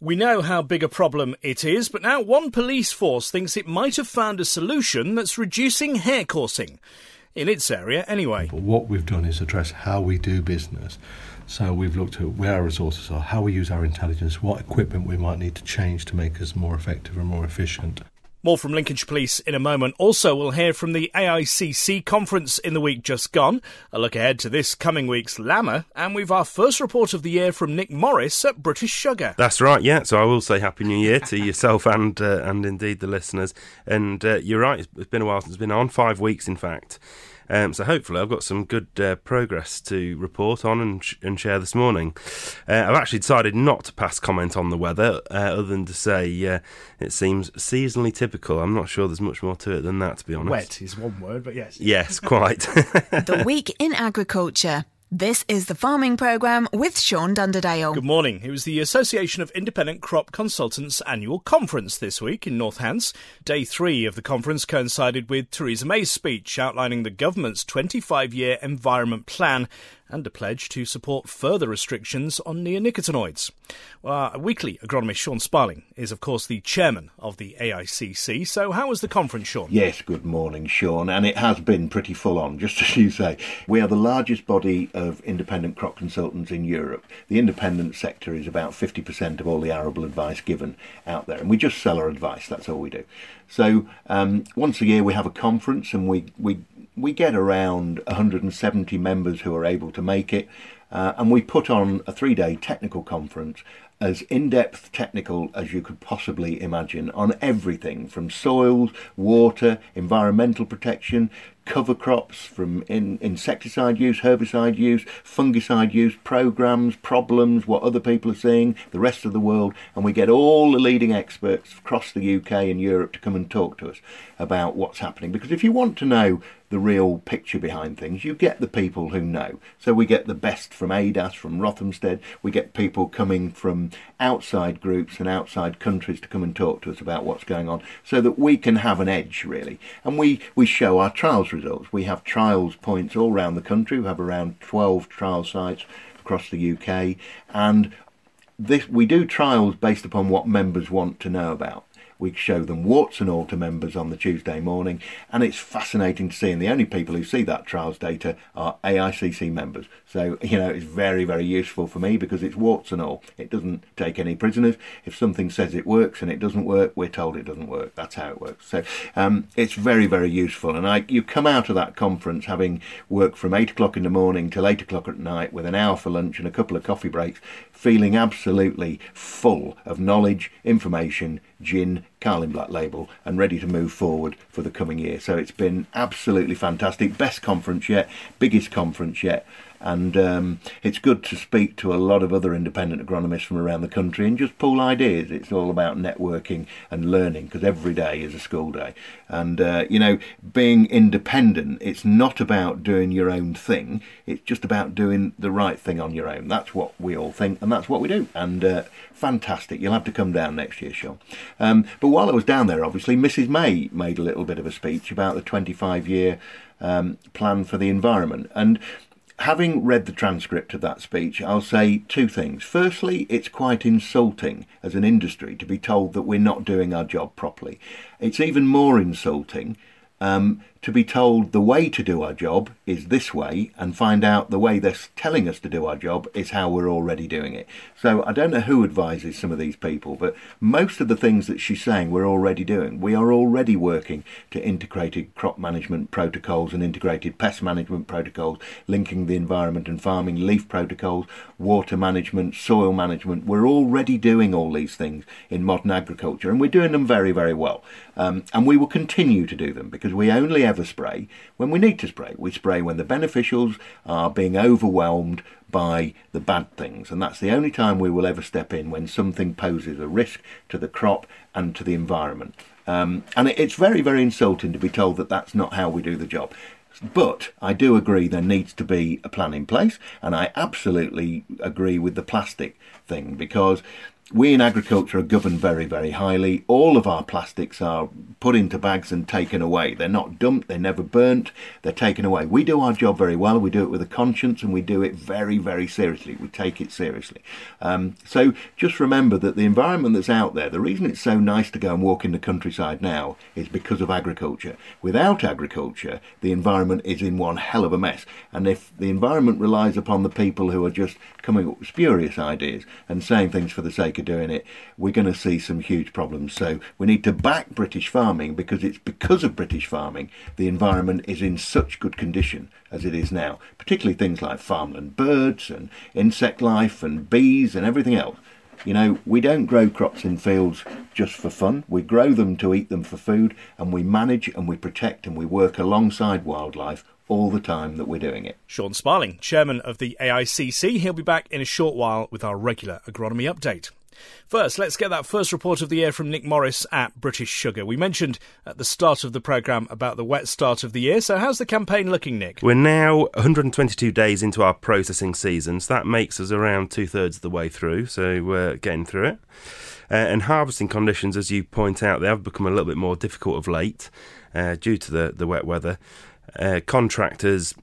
We know how big a problem it is, but now one police force thinks it might have found a solution that's reducing hare coursing. In its area, anyway. But what we've done is address how we do business. So we've looked at where our resources are, how we use our intelligence, what equipment we might need to change to make us more effective and more efficient. More from Lincolnshire Police in a moment. Also, we'll hear from the AICC conference in the week just gone, a look ahead to this coming week's LAMMA, and we've our first report of the year from Nick Morris at British Sugar. That's right, yeah. So I will say Happy New Year to yourself and uh, and indeed the listeners. And uh, you're right, it's been a while since it's been on, five weeks in fact. Um, so hopefully, I've got some good uh, progress to report on and, sh- and share this morning. Uh, I've actually decided not to pass comment on the weather, uh, other than to say uh, it seems seasonally typical. I'm not sure there's much more to it than that, to be honest. Wet is one word, but yes. Yes, quite. the week in agriculture. This is the Farming Programme with Sean Dunderdale. Good morning. It was the Association of Independent Crop Consultants annual conference this week in Northants. Day three of the conference coincided with Theresa May's speech outlining the government's 25 year environment plan and a pledge to support further restrictions on neonicotinoids. Our weekly agronomist Sean Sparling is, of course, the chairman of the AICC. So, how was the conference, Sean? Yes, good morning, Sean. And it has been pretty full on, just as you say. We are the largest body of independent crop consultants in Europe. The independent sector is about 50% of all the arable advice given out there. And we just sell our advice, that's all we do. So, um, once a year we have a conference and we, we we get around 170 members who are able to make it, uh, and we put on a three day technical conference as in depth technical as you could possibly imagine on everything from soils, water, environmental protection, cover crops, from in, insecticide use, herbicide use, fungicide use, programs, problems, what other people are seeing, the rest of the world, and we get all the leading experts across the UK and Europe to come and talk to us about what's happening. Because if you want to know the real picture behind things, you get the people who know. So we get the best from ADAS, from Rothamsted, we get people coming from outside groups and outside countries to come and talk to us about what's going on so that we can have an edge really. And we, we show our trials results. We have trials points all around the country. We have around 12 trial sites across the UK and this, we do trials based upon what members want to know about. We show them warts and all to members on the Tuesday morning, and it's fascinating to see. And the only people who see that trials data are AICC members. So, you know, it's very, very useful for me because it's warts and all. It doesn't take any prisoners. If something says it works and it doesn't work, we're told it doesn't work. That's how it works. So, um, it's very, very useful. And I, you come out of that conference having worked from 8 o'clock in the morning till 8 o'clock at night with an hour for lunch and a couple of coffee breaks, feeling absolutely full of knowledge, information, gin, Carling Black Label, and ready to move forward for the coming year. So it's been absolutely fantastic. Best conference yet, biggest conference yet and um, it's good to speak to a lot of other independent agronomists from around the country and just pull ideas. It's all about networking and learning because every day is a school day. And uh, you know, being independent, it's not about doing your own thing. It's just about doing the right thing on your own. That's what we all think, and that's what we do. And uh, fantastic. You'll have to come down next year, Sean. Um, but while I was down there, obviously, Mrs. May made a little bit of a speech about the 25 year um, plan for the environment. And having read the transcript of that speech, I'll say two things. Firstly, it's quite insulting as an industry to be told that we're not doing our job properly. It's even more insulting um, to be told the way to do our job is this way and find out the way they're telling us to do our job is how we're already doing it. So I don't know who advises some of these people, but most of the things that she's saying we're already doing. We are already working to integrated crop management protocols and integrated pest management protocols, linking the environment and farming, leaf protocols, water management, soil management. We're already doing all these things in modern agriculture and we're doing them very, very well. Um, and we will continue to do them because we only ever spray when we need to spray. We spray when the beneficials are being overwhelmed by the bad things, and that's the only time we will ever step in when something poses a risk to the crop and to the environment. Um, and it's very, very insulting to be told that that's not how we do the job. But I do agree there needs to be a plan in place, and I absolutely agree with the plastic thing because we in agriculture are governed very, very highly. All of our plastics are put into bags and taken away. They're not dumped, they're never burnt, they're taken away. We do our job very well, we do it with a conscience, and we do it very, very seriously. We take it seriously. Um, so just remember that the environment that's out there, the reason it's so nice to go and walk in the countryside now is because of agriculture. Without agriculture, the environment is in one hell of a mess. And if the environment relies upon the people who are just coming up with spurious ideas and saying things for the sake of doing it, we're going to see some huge problems. So we need to back British farming because it's because of British farming the environment is in such good condition as it is now, particularly things like farmland birds and insect life and bees and everything else. You know, we don't grow crops in fields just for fun. We grow them to eat them for food, and we manage and we protect and we work alongside wildlife all the time that we're doing it. Sean Sparling, chairman of the AICC, he'll be back in a short while with our regular agronomy update. First, let's get that first report of the year from Nick Morris at British Sugar. We mentioned at the start of the programme about the wet start of the year, so how's the campaign looking, Nick? We're now 122 days into our processing season, so that makes us around two thirds of the way through, so we're getting through it. Uh, and harvesting conditions, as you point out, they have become a little bit more difficult of late uh, due to the, the wet weather. Uh, contractors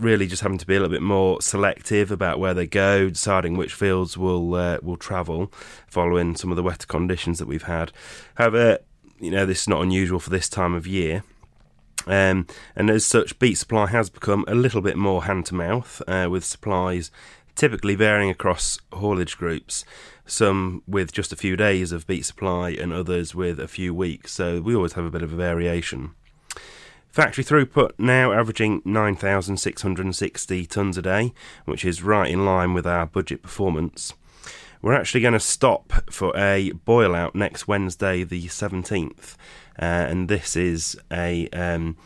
really just having to be a little bit more selective about where they go, deciding which fields will uh, will travel, following some of the wetter conditions that we've had. However, you know this is not unusual for this time of year. Um, and as such, beet supply has become a little bit more hand to mouth, uh, with supplies typically varying across haulage groups. Some with just a few days of beet supply, and others with a few weeks. So we always have a bit of a variation. Factory throughput now averaging 9,660 tonnes a day, which is right in line with our budget performance. We're actually going to stop for a boil out next Wednesday, the 17th, uh, and this is a um,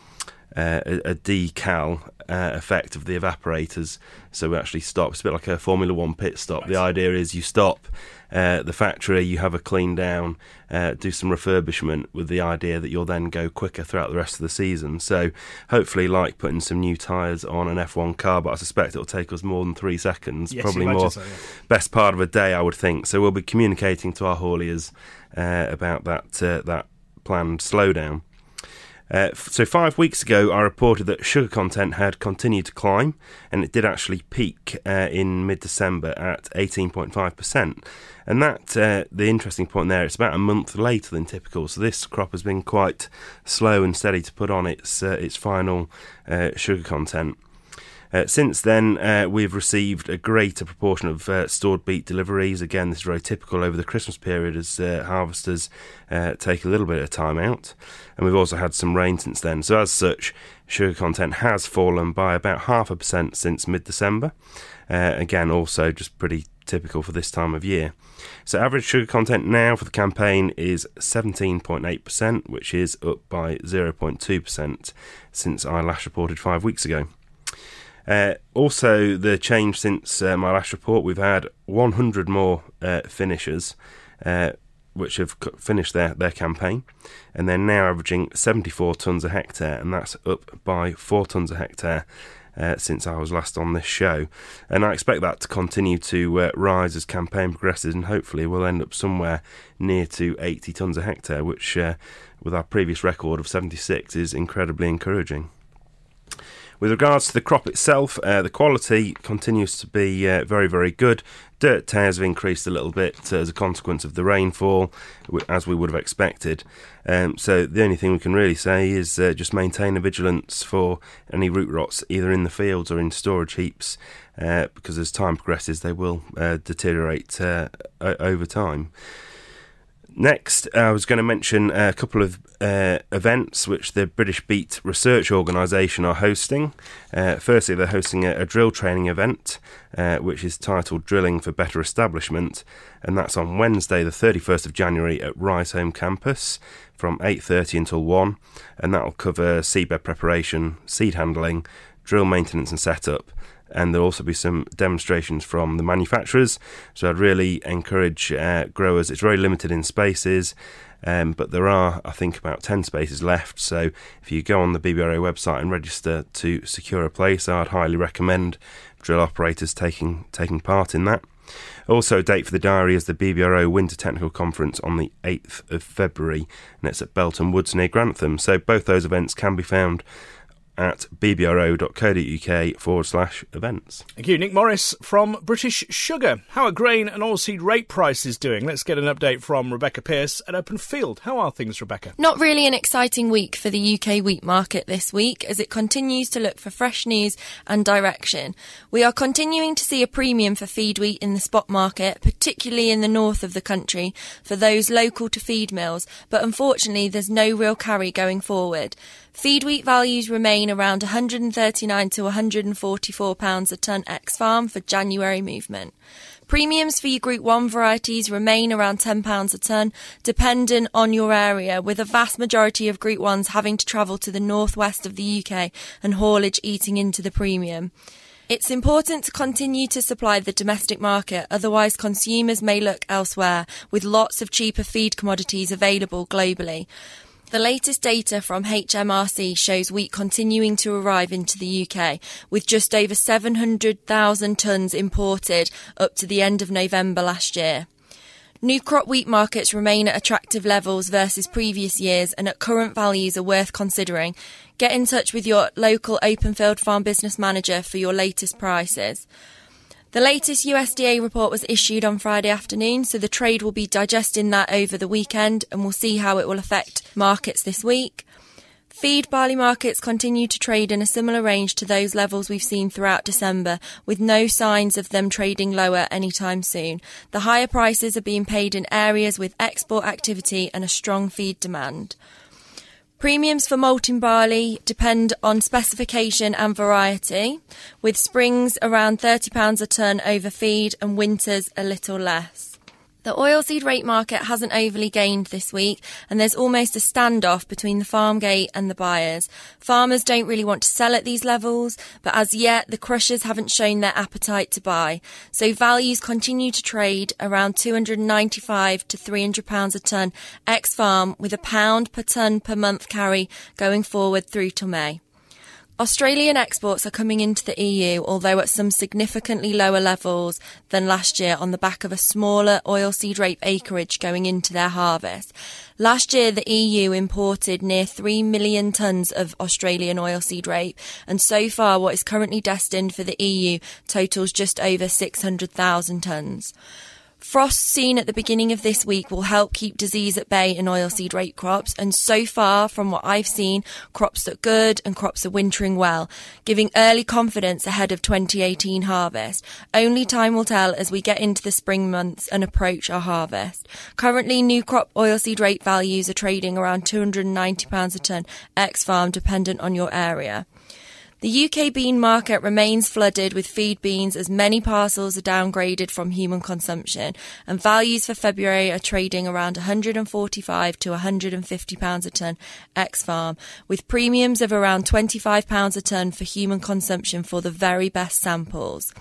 uh, a, a, decal uh, effect of the evaporators. So we actually stop. It's a bit like a Formula One pit stop. The idea is you stop uh, the factory, you have a clean down, uh, do some refurbishment with the idea that you'll then go quicker throughout the rest of the season. So hopefully, like putting some new tyres on an F1 car, but I suspect it'll take us more than three seconds, yes, probably more. So, yeah. Best part of a day, I would think. So we'll be communicating to our hauliers uh, about that uh, that planned slowdown. Uh, so, five weeks ago, I reported that sugar content had continued to climb, and it did actually peak uh, in mid December at 18.5%. And that, uh, the interesting point there, it's about a month later than typical. So, this crop has been quite slow and steady to put on its, uh, its final uh, sugar content. Uh, since then, uh, we've received a greater proportion of uh, stored beet deliveries. Again, this is very typical over the Christmas period as uh, harvesters uh, take a little bit of time out. And we've also had some rain since then. So, as such, sugar content has fallen by about half a percent since mid December. Again, also just pretty typical for this time of year. So, average sugar content now for the campaign is 17.8%, which is up by 0.2% since I last reported five weeks ago. Uh, also, the change since uh, my last report, we've had 100 more uh, finishers uh, which have finished their, their campaign, and they're now averaging 74 tonnes a hectare, and that's up by 4 tonnes a hectare. Uh, since I was last on this show, and I expect that to continue to uh, rise as campaign progresses, and hopefully we'll end up somewhere near to 80 tonnes a hectare, which, with our previous record of 76, is incredibly encouraging. With regards to the crop itself, uh, the quality continues to be uh, very, very good. Dirt tares have increased a little bit uh, as a consequence of the rainfall, as we would have expected. Um, so the only thing we can really say is uh, just maintain a vigilance for any root rots, either in the fields or in storage heaps, uh, because as time progresses, they will uh, deteriorate over time. Next, I was going to mention a couple of uh, events which the British Beet Research Organisation are hosting. Uh, firstly, they're hosting a, a drill training event, uh, which is titled Drilling for Better Establishment, and that's on Wednesday, the 31st of January at Riseholme campus from 8.30 until 1, and that'll cover seedbed preparation, seed handling, drill maintenance and setup, and there'll also be some demonstrations from the manufacturers. So I'd really encourage uh, growers. It's very limited in spaces, um, but there are, I think, about 10 spaces left. So if you go on the BBRO website and register to secure a place, I'd highly recommend drill operators taking taking part in that. Also, date for the diary is the BBRO Winter Technical Conference on the 8th of February, and it's at Belton Woods near Grantham. So both those events can be found at bbro.co.uk forward slash events. Thank you. Nick Morris from British Sugar. How are grain and oilseed rape prices doing? Let's get an update from Rebecca Pearce at Openfield. How are things, Rebecca? Not really an exciting week for the UK wheat market this week as it continues to look for fresh news and direction. We are continuing to see a premium for feed wheat in the spot market, particularly in the north of the country, for those local to feed mills, but unfortunately there's no real carry going forward. Feed wheat values remain around 139 to 144 pounds a tonne ex farm for January movement. Premiums for your Group 1 varieties remain around £10 a tonne, dependent on your area, with a vast majority of Group 1s having to travel to the northwest of the UK and haulage eating into the premium. It's important to continue to supply the domestic market, otherwise consumers may look elsewhere, with lots of cheaper feed commodities available globally. The latest data from HMRC shows wheat continuing to arrive into the UK, with just over 700,000 tonnes imported up to the end of November last year. New crop wheat markets remain at attractive levels versus previous years and at current values are worth considering. Get in touch with your local Openfield Farm Business Manager for your latest prices. The latest USDA report was issued on Friday afternoon, so the trade will be digesting that over the weekend and we'll see how it will affect markets this week. Feed barley markets continue to trade in a similar range to those levels we've seen throughout December, with no signs of them trading lower anytime soon. The higher prices are being paid in areas with export activity and a strong feed demand. Premiums for malting barley depend on specification and variety, with springs around £30 a tonne over feed and winters a little less. The oilseed rape market hasn't overly gained this week, and there's almost a standoff between the farm gate and the buyers. Farmers don't really want to sell at these levels, but as yet the crushers haven't shown their appetite to buy. So values continue to trade around 295 to 300 pounds a tonne ex farm, with a pound per tonne per month carry going forward through to May. Australian exports are coming into the EU, although at some significantly lower levels than last year on the back of a smaller oilseed rape acreage going into their harvest. Last year, the EU imported near 3 million tonnes of Australian oilseed rape, and so far what is currently destined for the EU totals just over 600,000 tonnes. Frost seen at the beginning of this week will help keep disease at bay in oilseed rape crops, and so far, from what I've seen, crops look good and crops are wintering well, giving early confidence ahead of 2018 harvest. Only time will tell as we get into the spring months and approach our harvest. Currently, new crop oilseed rape values are trading around £290 a tonne ex farm, dependent on your area. The UK bean market remains flooded with feed beans as many parcels are downgraded from human consumption, and values for February are trading around 145 to 150 pounds a tonne ex farm, with premiums of around 25 pounds a tonne for human consumption for the very best samples.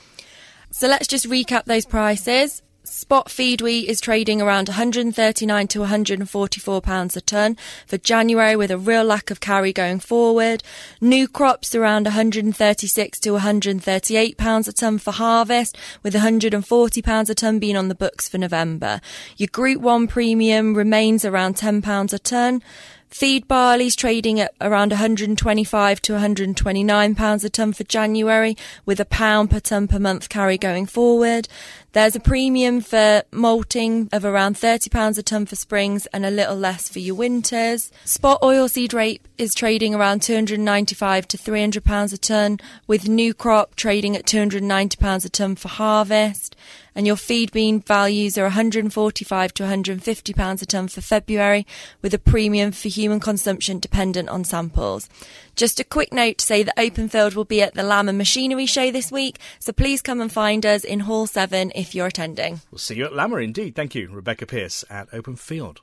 So let's just recap those prices. Spot feed wheat is trading around 139 to 144 pounds a ton for January with a real lack of carry going forward. New crops around 136 to 138 pounds a ton for harvest with 140 pounds a ton being on the books for November. Your group 1 premium remains around 10 pounds a ton. Feed barley's trading at around 125 to 129 pounds a ton for January, with a pound per ton per month carry going forward. There's a premium for malting of around £30 a tonne for springs and a little less for your winters. Spot oilseed rape is trading around £295 to £300 a tonne, with new crop trading at £290 a tonne for harvest. And your feed bean values are £145 to 150 pounds a tonne for February, with a premium for human consumption dependent on samples. Just a quick note to say that Openfield will be at the Lamb and Machinery Show this week, so please come and find us in Hall 7 if you're attending. We'll see you at LAMMA indeed. Thank you, Rebecca Pierce at Openfield.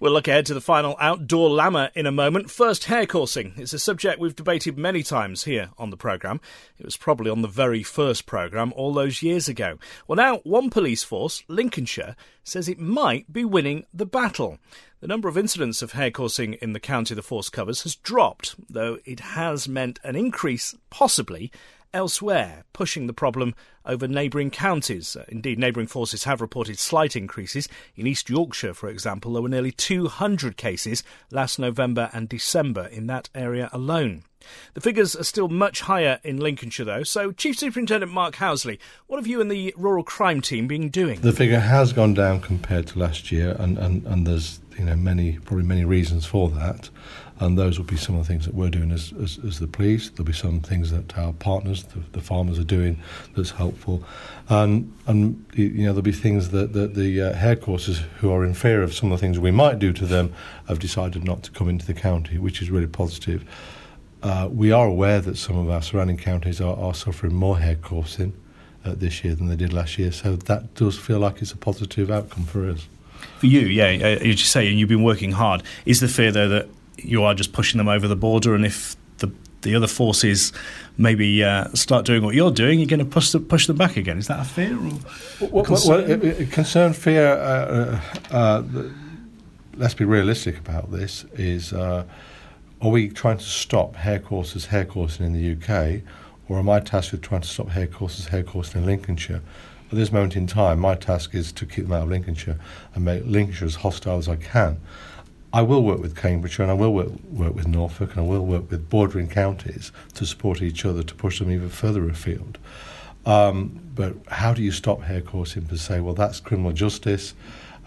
We'll look ahead to the final outdoor LAMMA in a moment. First, hare coursing. It's a subject we've debated many times here on the programme. It was probably on the very first programme all those years ago. Well, now, one police force, Lincolnshire, says it might be winning the battle. The number of incidents of hare coursing in the county the force covers has dropped, though it has meant an increase, possibly, elsewhere, pushing the problem over neighbouring counties. Indeed, neighbouring forces have reported slight increases. In East Yorkshire, for example, there were nearly 200 cases last November and December in that area alone. The figures are still much higher in Lincolnshire, though. So, Chief Superintendent Mark Housley, what have you and the rural crime team been doing? The figure has gone down compared to last year, and, and, and there's you know many probably many reasons for that. And those will be some of the things that we're doing as, as, as the police. There'll be some things that our partners, the, the farmers, are doing that's helpful. And, and you know, there'll be things that, that the uh, hare coursers who are in fear of some of the things we might do to them have decided not to come into the county, which is really positive. Uh, we are aware that some of our surrounding counties are, are suffering more hare coursing uh, this year than they did last year, so that does feel like it's a positive outcome for us. For you, yeah, uh, as you say, and you've been working hard. Is the fear though that you are just pushing them over the border, and if the the other forces maybe uh, start doing what you're doing, you're going to push them, push them back again? Is that a fear? Or well, concern? Well, it, concern, fear. Uh, uh, uh let's be realistic about this. Is are we trying to stop hare coursers hare coursing in the UK, or am I tasked with trying to stop hare coursers hare coursing in Lincolnshire? At this moment in time, my task is to keep them out of Lincolnshire and make Lincolnshire as hostile as I can. I will work with Cambridgeshire and I will work, work with Norfolk and I will work with bordering counties to support each other to push them even further afield. Um, but how do you stop hare coursing per se? Well, that's criminal justice.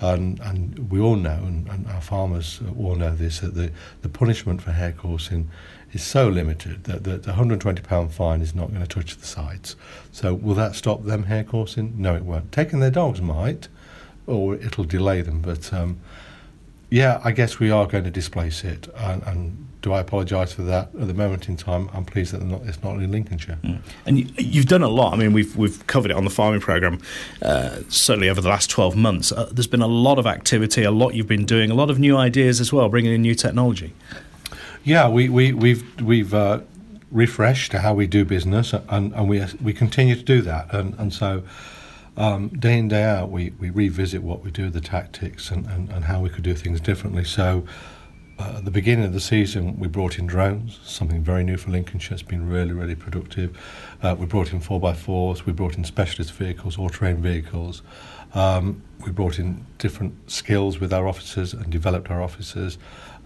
And, and we all know, and, and our farmers all know this, that the, the punishment for hare coursing is so limited that the, the £120 fine is not going to touch the sides. So will that stop them hare coursing? No, it won't. Taking their dogs might, or it'll delay them. But um, yeah, I guess we are going to displace it. And, and do I apologise for that at the moment in time? I'm pleased that not, it's not in Lincolnshire. Mm. And you, have done a lot. I mean, we've we've covered it on the farming programme uh, certainly over the last 12 months. Uh, there's been a lot of activity, a lot you've been doing, a lot of new ideas as well, bringing in new technology. Yeah, we, we, we've we've uh, refreshed how we do business, and, and we we continue to do that, and and so. Um, day in day out, we, we revisit what we do, the tactics, and, and, and how we could do things differently. So, uh, at the beginning of the season, we brought in drones, something very new for Lincolnshire. It's been really, really productive. Uh, we brought in 4x4s, we brought in specialist vehicles, all terrain vehicles. Um, we brought in different skills with our officers and developed our officers.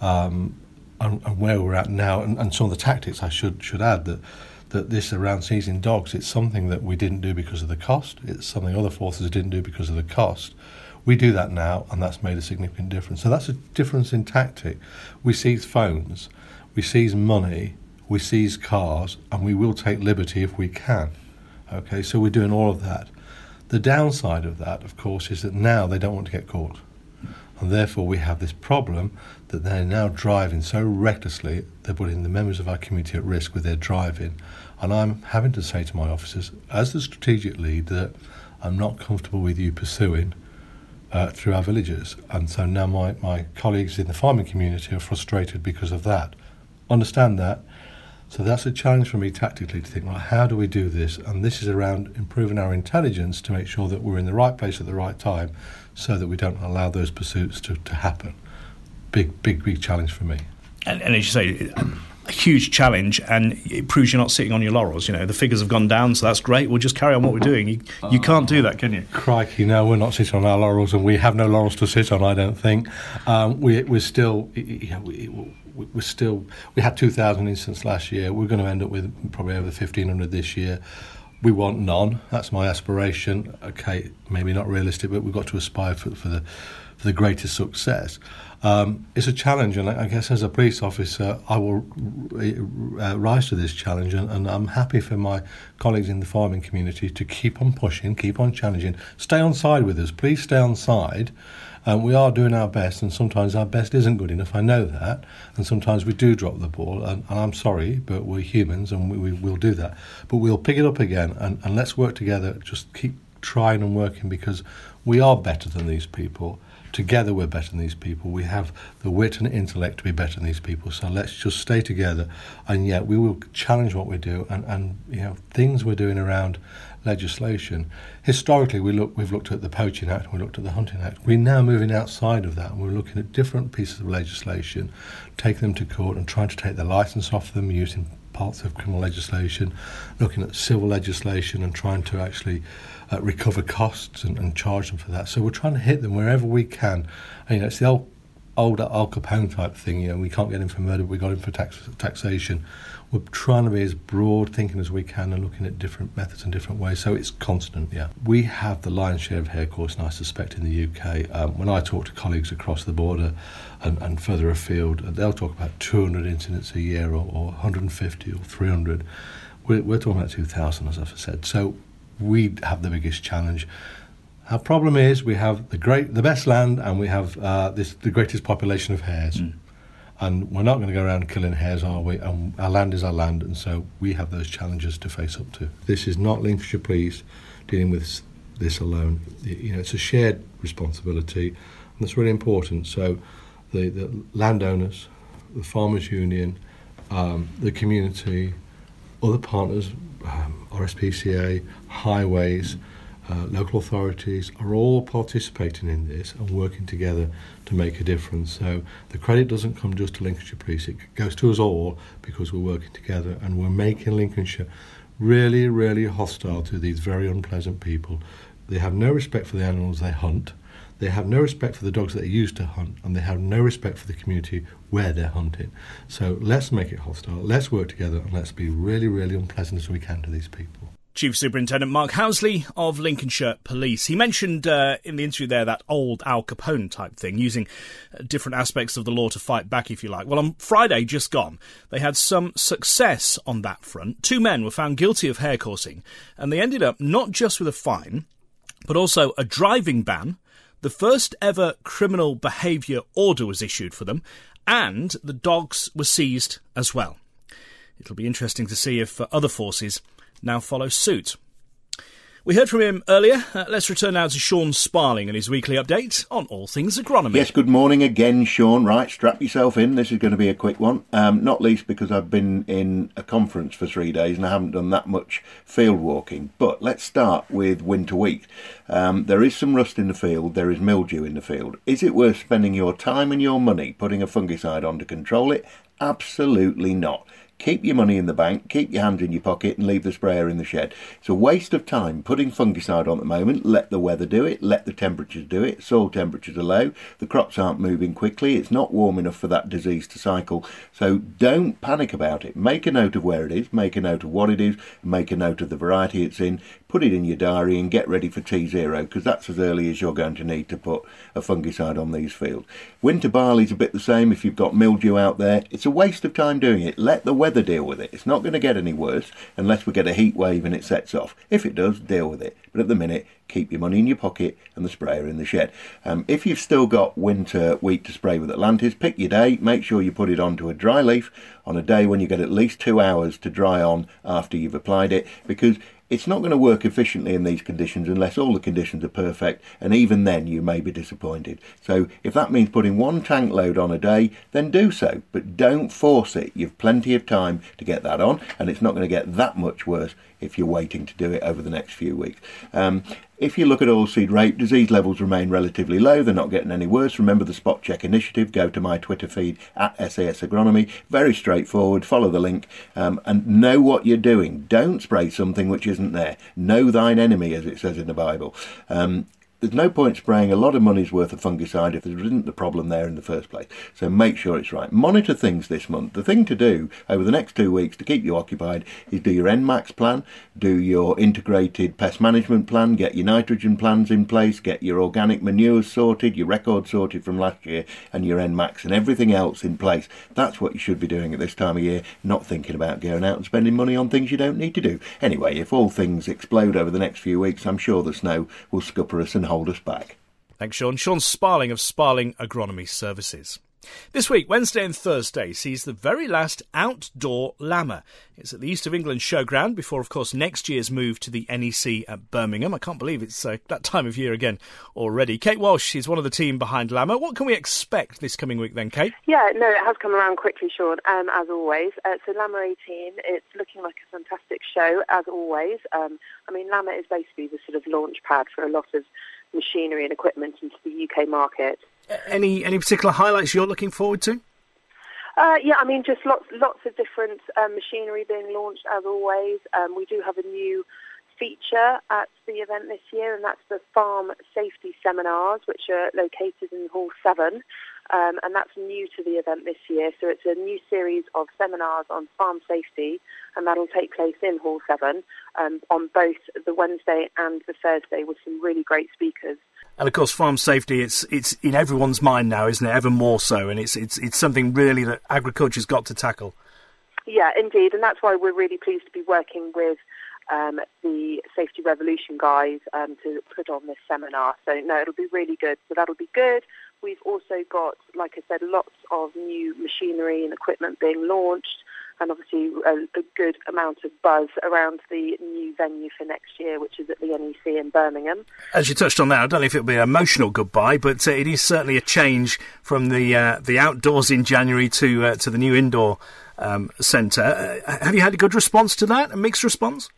Um, and, and, where we're at now, and, and some of the tactics I should, should add that that this around seizing dogs, it's something that we didn't do because of the cost. It's something other forces didn't do because of the cost. We do that now, and that's made a significant difference. So that's a difference in tactic. We seize phones, we seize money, we seize cars, and we will take liberty if we can. Okay, so we're doing all of that. The downside of that, of course, is that now they don't want to get caught. And therefore, we have this problem that they're now driving so recklessly, they're putting the members of our community at risk with their driving. And I'm having to say to my officers, as the strategic lead, that I'm not comfortable with you pursuing uh, through our villages. And so now my, my colleagues in the farming community are frustrated because of that. Understand that. So that's a challenge for me tactically to think, well, how do we do this? And this is around improving our intelligence to make sure that we're in the right place at the right time so that we don't allow those pursuits to, to happen. Big, big, big challenge for me. And, and as you say, a huge challenge and it proves you're not sitting on your laurels. You know, the figures have gone down, so that's great. We'll just carry on what we're doing. You, you can't do that, can you? Crikey, no, we're not sitting on our laurels and we have no laurels to sit on, I don't think. Um, we, we're still, you know, we, we're still, we had 2,000 incidents last year. We're going to end up with probably over 1,500 this year. We want none. That's my aspiration. Okay, maybe not realistic, but we've got to aspire for, for the for the greatest success. Um, it's a challenge, and I guess as a police officer, I will uh, rise to this challenge, and, and, I'm happy for my colleagues in the farming community to keep on pushing, keep on challenging, stay on side with us. Please stay on side. Um, we are doing our best, and sometimes our best isn't good enough. I know that, and sometimes we do drop the ball, and, and I'm sorry, but we're humans, and we, we will do that. But we'll pick it up again, and, and let's work together. Just keep trying and working because we are better than these people Together, we're better than these people. We have the wit and intellect to be better than these people. So let's just stay together, and yet we will challenge what we do and, and you know things we're doing around legislation. Historically, we look, we've looked at the Poaching Act, we looked at the Hunting Act. We're now moving outside of that, and we're looking at different pieces of legislation, taking them to court and trying to take the license off them using parts of criminal legislation, looking at civil legislation, and trying to actually uh, recover costs and, and, charge them for that. So we're trying to hit them wherever we can. And, you know, it's the old old Al Capone type thing. You know, we can't get him for murder, but we got him for tax, taxation. We're trying to be as broad thinking as we can and looking at different methods and different ways. So it's constant, yeah. We have the lion's share of hare course, and I suspect in the UK, um, when I talk to colleagues across the border and, and further afield, they'll talk about 200 incidents a year or, or 150 or 300. We're, we're talking about 2,000, as I've said. So we have the biggest challenge. Our problem is we have the great, the best land, and we have uh, this the greatest population of hares. Mm. And we're not going to go around killing hares, are we? And our land is our land, and so we have those challenges to face up to. This is not Lincolnshire Police dealing with this alone. You know, it's a shared responsibility, and that's really important. So, the, the landowners, the farmers' union, um, the community, other partners, um, RSPCA, highways uh, local authorities are all participating in this and working together to make a difference. So the credit doesn't come just to Lincolnshire Police, it goes to us all because we're working together and we're making Lincolnshire really, really hostile to these very unpleasant people. They have no respect for the animals they hunt. They have no respect for the dogs that they used to hunt, and they have no respect for the community where they're hunting. So let's make it hostile. Let's work together, and let's be really, really unpleasant as we can to these people. Chief Superintendent Mark Housley of Lincolnshire Police. He mentioned uh, in the interview there that old Al Capone type thing, using uh, different aspects of the law to fight back, if you like. Well, on Friday, just gone, they had some success on that front. Two men were found guilty of hare coursing, and they ended up not just with a fine, but also a driving ban. The first ever criminal behaviour order was issued for them, and the dogs were seized as well. It'll be interesting to see if uh, other forces now follow suit. We heard from him earlier. Uh, let's return now to Sean Sparling and his weekly update on all things agronomy. Yes, good morning again, Sean. Right, strap yourself in. This is going to be a quick one. Um, not least because I've been in a conference for three days and I haven't done that much field walking. But let's start with winter wheat. Um, there is some rust in the field, there is mildew in the field. Is it worth spending your time and your money putting a fungicide on to control it? Absolutely not. Keep your money in the bank, keep your hands in your pocket, and leave the sprayer in the shed. It's a waste of time putting fungicide on at the moment. Let the weather do it, let the temperatures do it. Soil temperatures are low, the crops aren't moving quickly, it's not warm enough for that disease to cycle. So don't panic about it. Make a note of where it is, make a note of what it is, make a note of the variety it's in, put it in your diary, and get ready for T0 because that's as early as you're going to need to put a fungicide on these fields. Winter barley's a bit the same if you've got mildew out there. It's a waste of time doing it. Let the weather deal with it. It's not going to get any worse unless we get a heat wave and it sets off. If it does, deal with it. But at the minute, keep your money in your pocket and the sprayer in the shed. Um, if you've still got winter wheat to spray with Atlantis, pick your day. Make sure you put it onto a dry leaf on a day when you get at least two hours to dry on after you've applied it because it's not going to work efficiently in these conditions unless all the conditions are perfect, and even then you may be disappointed. So, if that means putting one tank load on a day, then do so, but don't force it. You've plenty of time to get that on, and it's not going to get that much worse if you're waiting to do it over the next few weeks. Um, if you look at oilseed rape, disease levels remain relatively low. They're not getting any worse. Remember the spot check initiative. Go to my Twitter feed at SAS Agronomy. Very straightforward. Follow the link um, and know what you're doing. Don't spray something which isn't there. Know thine enemy, as it says in the Bible. Um, there's no point spraying a lot of money's worth of fungicide if there isn't the problem there in the first place. So make sure it's right. Monitor things this month. The thing to do over the next two weeks to keep you occupied is do your NMAX plan, do your integrated pest management plan, get your nitrogen plans in place, get your organic manures sorted, your record sorted from last year, and your NMAX and everything else in place. That's what you should be doing at this time of year, not thinking about going out and spending money on things you don't need to do. Anyway, if all things explode over the next few weeks, I'm sure the snow will scupper us and hold us back. Thanks, Sean. Sean Sparling of Sparling Agronomy Services. This week, Wednesday and Thursday, sees the very last outdoor LAMMA. It's at the East of England Showground before, of course, next year's move to the NEC at Birmingham. I can't believe it's uh, that time of year again already. Kate Walsh is one of the team behind LAMMA. What can we expect this coming week then, Kate? Yeah, no, it has come around quickly, Sean, um, as always. Uh, so LAMMA 18, it's looking like a fantastic show, as always. Um, I mean, LAMMA is basically the sort of launch pad for a lot of machinery and equipment into the UK market. Any any particular highlights you're looking forward to? Uh, yeah, I mean, just lots, lots of different um, machinery being launched as always. Um, we do have a new feature at the event this year, and that's the farm safety seminars, which are located in Hall 7. Um, and that's new to the event this year. So it's a new series of seminars on farm safety, and that'll take place in Hall 7 um, on both the Wednesday and the Thursday with some really great speakers. And of course, farm safety, it's, it's in everyone's mind now, isn't it? Ever more so. And it's, it's, it's something really that agriculture's got to tackle. Yeah, indeed. And that's why we're really pleased to be working with um, the Safety Revolution guys um, to put on this seminar. So, no, it'll be really good. So, that'll be good. We've also got, like I said, lots of new machinery and equipment being launched, and obviously a, a good amount of buzz around the new venue for next year, which is at the NEC in Birmingham. As you touched on that, I don't know if it'll be an emotional goodbye, but uh, it is certainly a change from the uh, the outdoors in January to uh, to the new indoor um, centre. Uh, have you had a good response to that? A mixed response?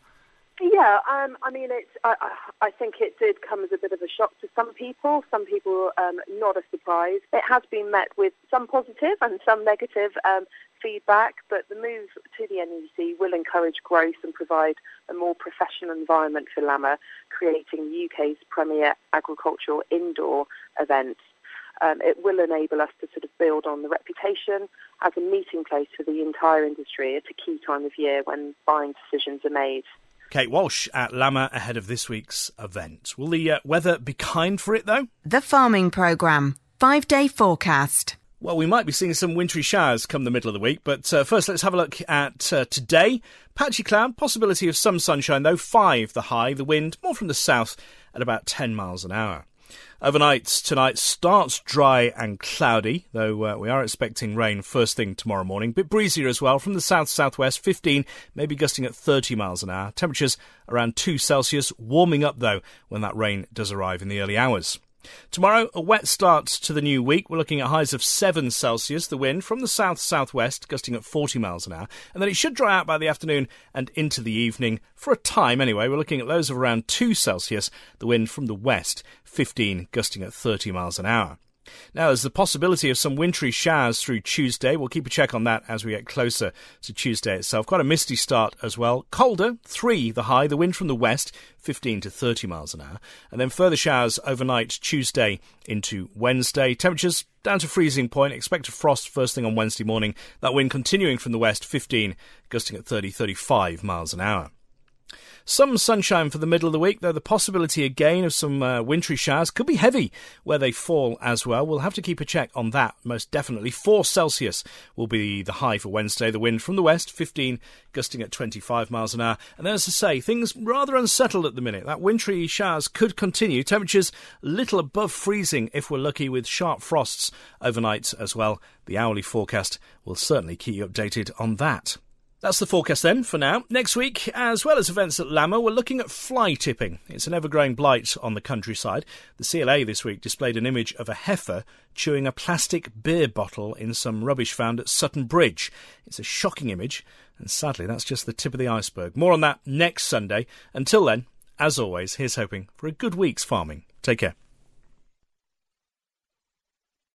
Yeah, um, I mean, it's. I, I think it did come as a bit of a shock to some people. Some people, um, not a surprise. It has been met with some positive and some negative um, feedback, but the move to the NEC will encourage growth and provide a more professional environment for LAMMA, creating the UK's premier agricultural indoor event. Um, it will enable us to sort of build on the reputation as a meeting place for the entire industry at a key time of year when buying decisions are made. Kate Walsh at LAMMA ahead of this week's event. Will the uh, weather be kind for it, though? The Farming Programme. Five day forecast. Well, we might be seeing some wintry showers come the middle of the week, but uh, first let's have a look at uh, today. Patchy cloud, possibility of some sunshine though, 5 the high, the wind more from the south at about 10 miles an hour. Overnight tonight starts dry and cloudy, though uh, we are expecting rain first thing tomorrow morning. Bit breezier as well from the south southwest, 15, maybe gusting at 30 miles an hour. Temperatures around 2 Celsius, warming up though when that rain does arrive in the early hours. Tomorrow, a wet start to the new week. We're looking at highs of 7 Celsius, the wind from the south southwest, gusting at 40 miles an hour. And then it should dry out by the afternoon and into the evening. For a time, anyway, we're looking at lows of around 2 Celsius, the wind from the west, 15 gusting at 30 miles an hour. Now, there's the possibility of some wintry showers through Tuesday. We'll keep a check on that as we get closer to Tuesday itself. Quite a misty start as well. Colder, 3 the high, the wind from the west, 15 to 30 miles an hour. And then further showers overnight Tuesday into Wednesday. Temperatures down to freezing point. Expect a frost first thing on Wednesday morning. That wind continuing from the west, 15, gusting at 30, 35 miles an hour. Some sunshine for the middle of the week, though the possibility again of some uh, wintry showers could be heavy where they fall as well. We'll have to keep a check on that, most definitely. 4 Celsius will be the high for Wednesday. The wind from the west, 15, gusting at 25 miles an hour. And as I say, things rather unsettled at the minute. That wintry showers could continue. Temperatures little above freezing if we're lucky with sharp frosts overnight as well. The hourly forecast will certainly keep you updated on that. That's the forecast then for now. Next week, as well as events at LAMMA, we're looking at fly tipping. It's an ever growing blight on the countryside. The CLA this week displayed an image of a heifer chewing a plastic beer bottle in some rubbish found at Sutton Bridge. It's a shocking image, and sadly, that's just the tip of the iceberg. More on that next Sunday. Until then, as always, here's hoping for a good week's farming. Take care.